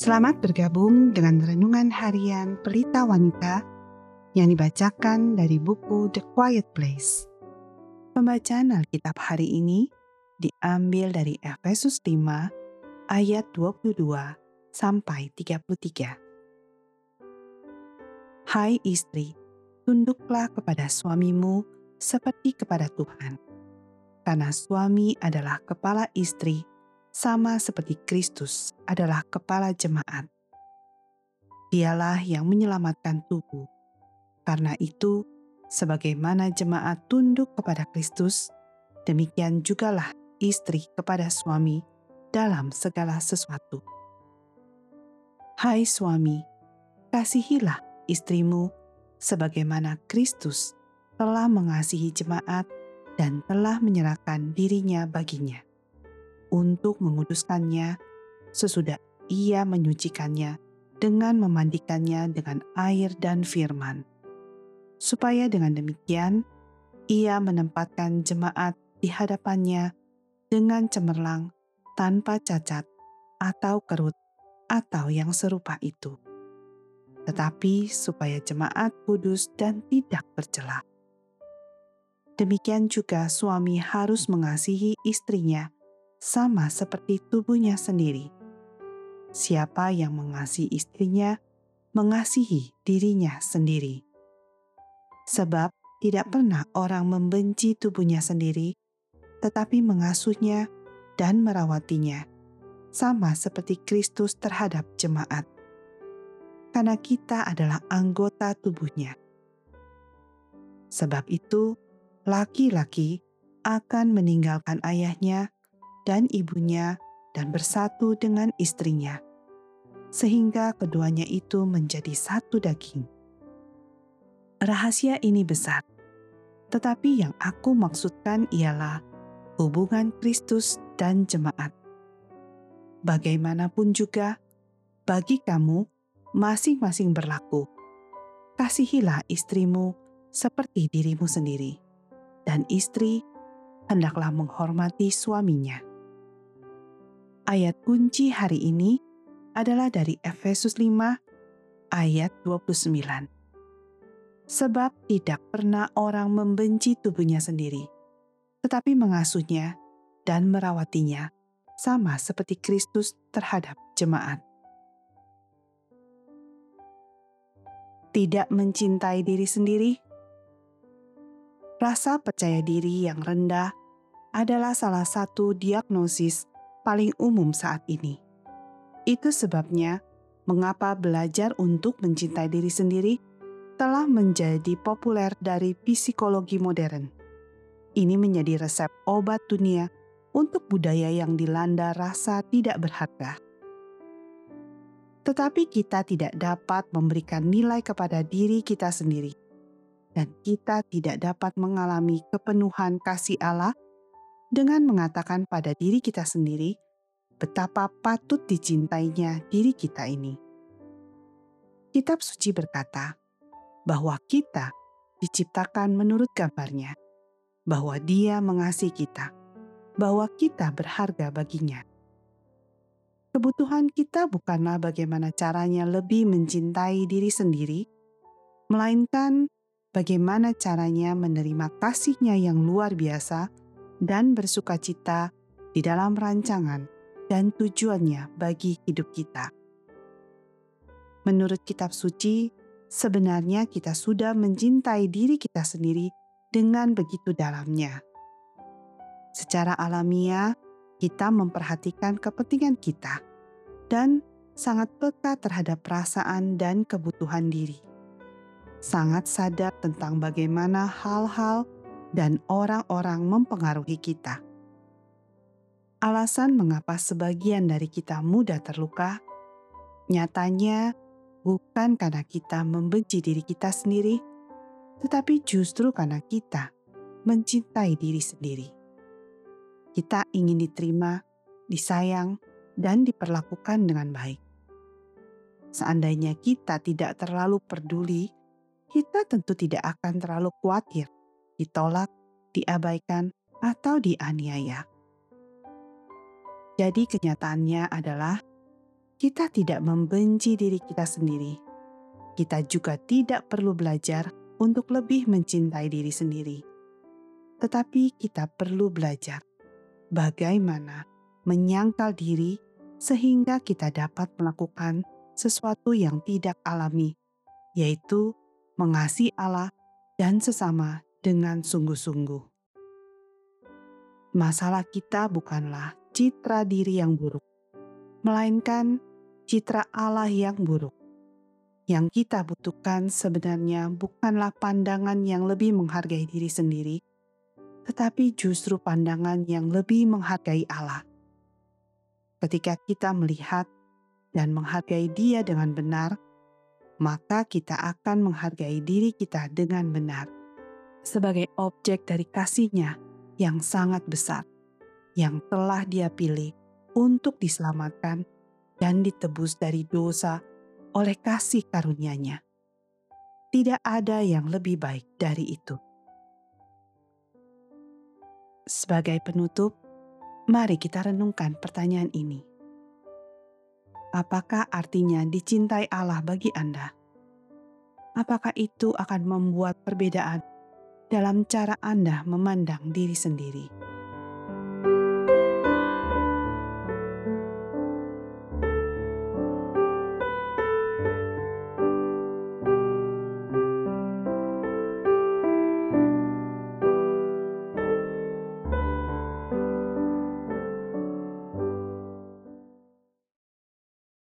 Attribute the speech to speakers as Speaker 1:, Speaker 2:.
Speaker 1: Selamat bergabung dengan renungan harian Pelita Wanita yang dibacakan dari buku The Quiet Place. Pembacaan Alkitab hari ini diambil dari Efesus 5 ayat 22 sampai 33. Hai istri, tunduklah kepada suamimu seperti kepada Tuhan. Karena suami adalah kepala istri sama seperti Kristus adalah kepala jemaat. Dialah yang menyelamatkan tubuh. Karena itu, sebagaimana jemaat tunduk kepada Kristus, demikian jugalah istri kepada suami dalam segala sesuatu. Hai suami, kasihilah istrimu sebagaimana Kristus telah mengasihi jemaat dan telah menyerahkan dirinya baginya untuk menguduskannya sesudah ia menyucikannya dengan memandikannya dengan air dan firman. Supaya dengan demikian, ia menempatkan jemaat di hadapannya dengan cemerlang, tanpa cacat atau kerut atau yang serupa itu. Tetapi supaya jemaat kudus dan tidak bercelah. Demikian juga suami harus mengasihi istrinya sama seperti tubuhnya sendiri. Siapa yang mengasihi istrinya, mengasihi dirinya sendiri. Sebab tidak pernah orang membenci tubuhnya sendiri, tetapi mengasuhnya dan merawatinya, sama seperti Kristus terhadap jemaat. Karena kita adalah anggota tubuhnya. Sebab itu, laki-laki akan meninggalkan ayahnya dan ibunya dan bersatu dengan istrinya, sehingga keduanya itu menjadi satu daging. Rahasia ini besar, tetapi yang aku maksudkan ialah hubungan Kristus dan jemaat. Bagaimanapun juga, bagi kamu masing-masing berlaku. Kasihilah istrimu seperti dirimu sendiri, dan istri hendaklah menghormati suaminya. Ayat kunci hari ini adalah dari Efesus 5 ayat 29. Sebab tidak pernah orang membenci tubuhnya sendiri, tetapi mengasuhnya dan merawatinya sama seperti Kristus terhadap jemaat. Tidak mencintai diri sendiri, rasa percaya diri yang rendah adalah salah satu diagnosis paling umum saat ini. Itu sebabnya mengapa belajar untuk mencintai diri sendiri telah menjadi populer dari psikologi modern. Ini menjadi resep obat dunia untuk budaya yang dilanda rasa tidak berharga. Tetapi kita tidak dapat memberikan nilai kepada diri kita sendiri, dan kita tidak dapat mengalami kepenuhan kasih Allah dengan mengatakan pada diri kita sendiri betapa patut dicintainya diri kita ini. Kitab suci berkata bahwa kita diciptakan menurut gambarnya, bahwa dia mengasihi kita, bahwa kita berharga baginya. Kebutuhan kita bukanlah bagaimana caranya lebih mencintai diri sendiri, melainkan bagaimana caranya menerima kasihnya yang luar biasa dan bersuka cita di dalam rancangan dan tujuannya bagi hidup kita. Menurut kitab suci, sebenarnya kita sudah mencintai diri kita sendiri dengan begitu dalamnya. Secara alamiah, kita memperhatikan kepentingan kita dan sangat peka terhadap perasaan dan kebutuhan diri. Sangat sadar tentang bagaimana hal-hal dan orang-orang mempengaruhi kita. Alasan mengapa sebagian dari kita mudah terluka, nyatanya bukan karena kita membenci diri kita sendiri, tetapi justru karena kita mencintai diri sendiri. Kita ingin diterima, disayang, dan diperlakukan dengan baik. Seandainya kita tidak terlalu peduli, kita tentu tidak akan terlalu khawatir ditolak, diabaikan, atau dianiaya. Jadi kenyataannya adalah kita tidak membenci diri kita sendiri. Kita juga tidak perlu belajar untuk lebih mencintai diri sendiri, tetapi kita perlu belajar bagaimana menyangkal diri sehingga kita dapat melakukan sesuatu yang tidak alami, yaitu mengasihi Allah dan sesama dengan sungguh-sungguh. Masalah kita bukanlah citra diri yang buruk, melainkan citra Allah yang buruk. Yang kita butuhkan sebenarnya bukanlah pandangan yang lebih menghargai diri sendiri, tetapi justru pandangan yang lebih menghargai Allah. Ketika kita melihat dan menghargai Dia dengan benar, maka kita akan menghargai diri kita dengan benar sebagai objek dari kasihnya yang sangat besar, yang telah Dia pilih untuk diselamatkan dan ditebus dari dosa oleh kasih karunia-Nya. Tidak ada yang lebih baik dari itu. Sebagai penutup, mari kita renungkan pertanyaan ini. Apakah artinya dicintai Allah bagi Anda? Apakah itu akan membuat perbedaan dalam cara Anda memandang diri sendiri?